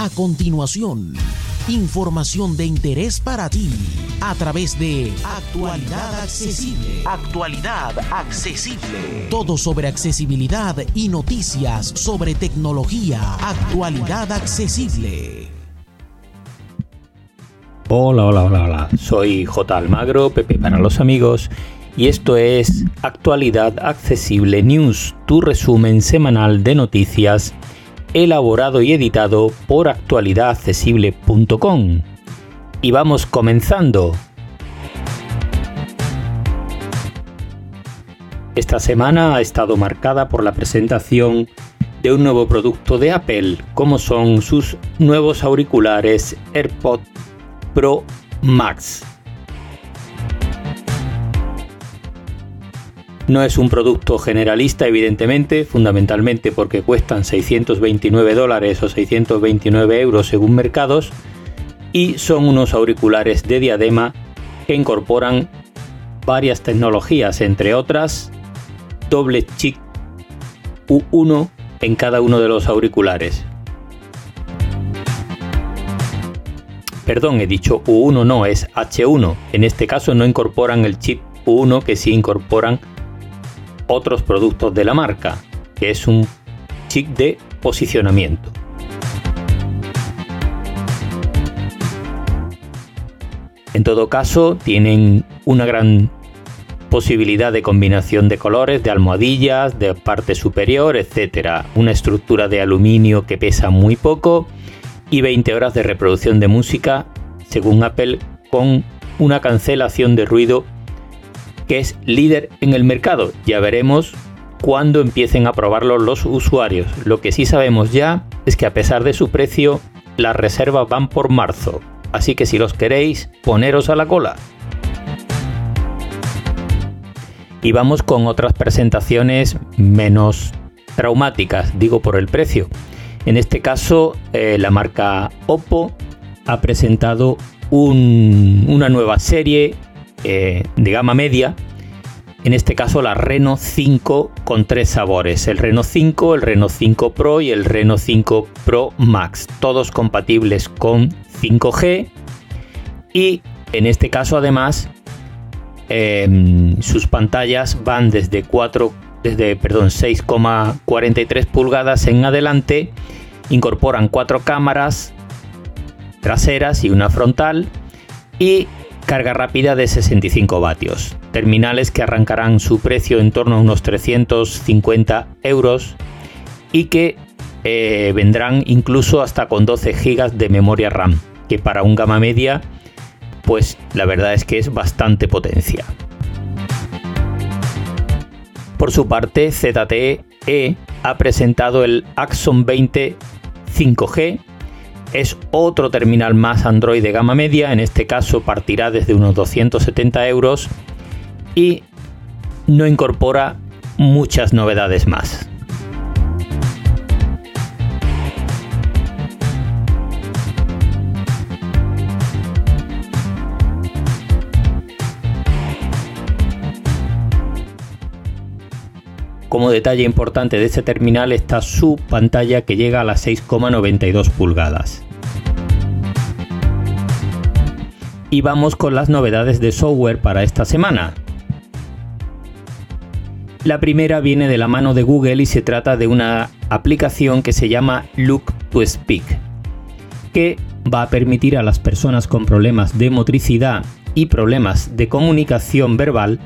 A continuación, información de interés para ti a través de Actualidad Accesible. Actualidad Accesible. Todo sobre accesibilidad y noticias sobre tecnología. Actualidad Accesible. Hola, hola, hola, hola. Soy J. Almagro, Pepe para los amigos, y esto es Actualidad Accesible News, tu resumen semanal de noticias elaborado y editado por actualidadaccesible.com. Y vamos comenzando. Esta semana ha estado marcada por la presentación de un nuevo producto de Apple, como son sus nuevos auriculares AirPod Pro Max. No es un producto generalista, evidentemente, fundamentalmente porque cuestan 629 dólares o 629 euros según mercados, y son unos auriculares de diadema que incorporan varias tecnologías, entre otras, doble chip U1 en cada uno de los auriculares. Perdón, he dicho U1 no, es H1. En este caso no incorporan el chip U1 que sí incorporan otros productos de la marca, que es un chip de posicionamiento. En todo caso, tienen una gran posibilidad de combinación de colores, de almohadillas, de parte superior, etc. Una estructura de aluminio que pesa muy poco y 20 horas de reproducción de música, según Apple, con una cancelación de ruido que es líder en el mercado. Ya veremos cuándo empiecen a probarlo los usuarios. Lo que sí sabemos ya es que a pesar de su precio, las reservas van por marzo. Así que si los queréis, poneros a la cola. Y vamos con otras presentaciones menos traumáticas, digo por el precio. En este caso, eh, la marca Oppo ha presentado una nueva serie eh, de gama media, en este caso la Reno 5 con tres sabores, el Reno 5, el Reno 5 Pro y el Reno 5 Pro Max, todos compatibles con 5G y en este caso además em, sus pantallas van desde 4 desde perdón 6,43 pulgadas en adelante incorporan cuatro cámaras traseras y una frontal y carga rápida de 65 vatios. Terminales que arrancarán su precio en torno a unos 350 euros y que eh, vendrán incluso hasta con 12 GB de memoria RAM, que para un gama media, pues la verdad es que es bastante potencia. Por su parte, ZTE ha presentado el Axon 20 5G es otro terminal más Android de gama media, en este caso partirá desde unos 270 euros y no incorpora muchas novedades más. Como detalle importante de este terminal está su pantalla que llega a las 6,92 pulgadas. Y vamos con las novedades de software para esta semana. La primera viene de la mano de Google y se trata de una aplicación que se llama Look to Speak, que va a permitir a las personas con problemas de motricidad y problemas de comunicación verbal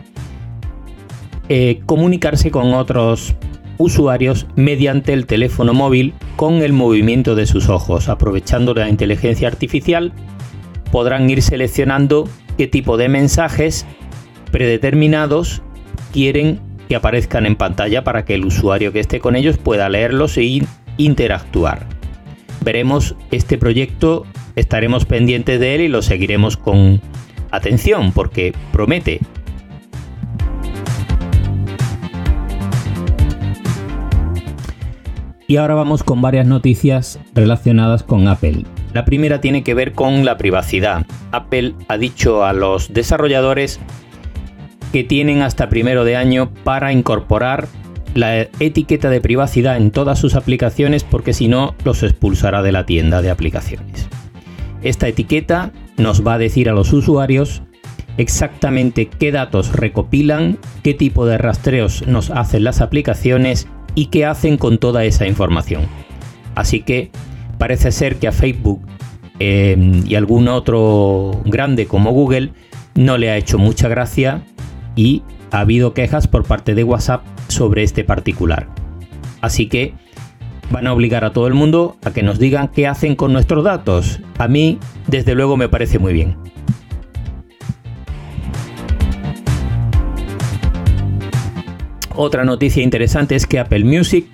eh, comunicarse con otros usuarios mediante el teléfono móvil con el movimiento de sus ojos. Aprovechando la inteligencia artificial, podrán ir seleccionando qué tipo de mensajes predeterminados quieren que aparezcan en pantalla para que el usuario que esté con ellos pueda leerlos e interactuar. Veremos este proyecto, estaremos pendientes de él y lo seguiremos con atención porque promete Y ahora vamos con varias noticias relacionadas con Apple. La primera tiene que ver con la privacidad. Apple ha dicho a los desarrolladores que tienen hasta primero de año para incorporar la etiqueta de privacidad en todas sus aplicaciones porque si no los expulsará de la tienda de aplicaciones. Esta etiqueta nos va a decir a los usuarios exactamente qué datos recopilan, qué tipo de rastreos nos hacen las aplicaciones y qué hacen con toda esa información. Así que parece ser que a Facebook eh, y algún otro grande como Google no le ha hecho mucha gracia y ha habido quejas por parte de WhatsApp sobre este particular. Así que van a obligar a todo el mundo a que nos digan qué hacen con nuestros datos. A mí, desde luego, me parece muy bien. Otra noticia interesante es que Apple Music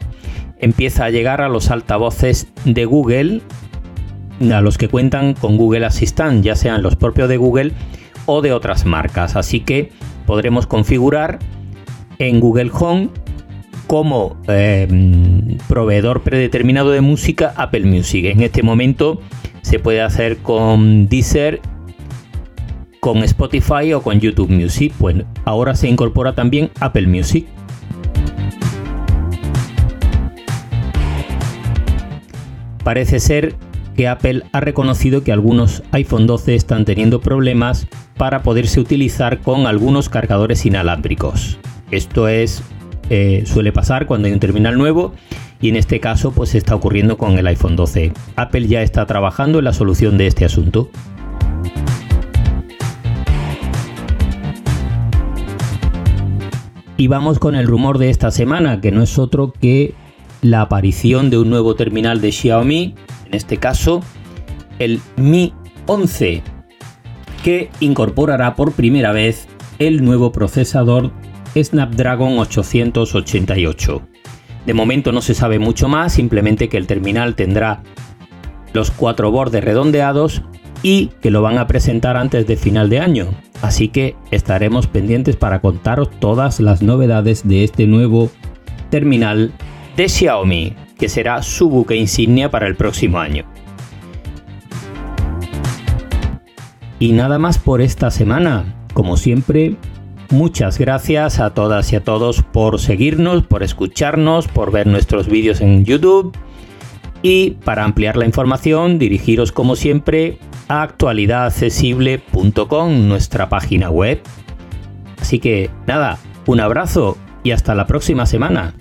empieza a llegar a los altavoces de Google, a los que cuentan con Google Assistant, ya sean los propios de Google o de otras marcas. Así que podremos configurar en Google Home como em, proveedor predeterminado de música Apple Music. En este momento se puede hacer con Deezer, con Spotify o con YouTube Music. Bueno, ahora se incorpora también Apple Music. Parece ser que Apple ha reconocido que algunos iPhone 12 están teniendo problemas para poderse utilizar con algunos cargadores inalámbricos. Esto es eh, suele pasar cuando hay un terminal nuevo y en este caso pues está ocurriendo con el iPhone 12. Apple ya está trabajando en la solución de este asunto. Y vamos con el rumor de esta semana, que no es otro que la aparición de un nuevo terminal de Xiaomi, en este caso el Mi 11, que incorporará por primera vez el nuevo procesador Snapdragon 888. De momento no se sabe mucho más, simplemente que el terminal tendrá los cuatro bordes redondeados y que lo van a presentar antes de final de año. Así que estaremos pendientes para contaros todas las novedades de este nuevo terminal de Xiaomi, que será su buque insignia para el próximo año. Y nada más por esta semana. Como siempre, Muchas gracias a todas y a todos por seguirnos, por escucharnos, por ver nuestros vídeos en YouTube. Y para ampliar la información, dirigiros como siempre a actualidadaccesible.com, nuestra página web. Así que nada, un abrazo y hasta la próxima semana.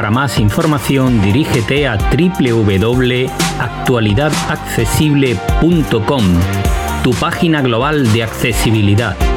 Para más información dirígete a www.actualidadaccesible.com, tu página global de accesibilidad.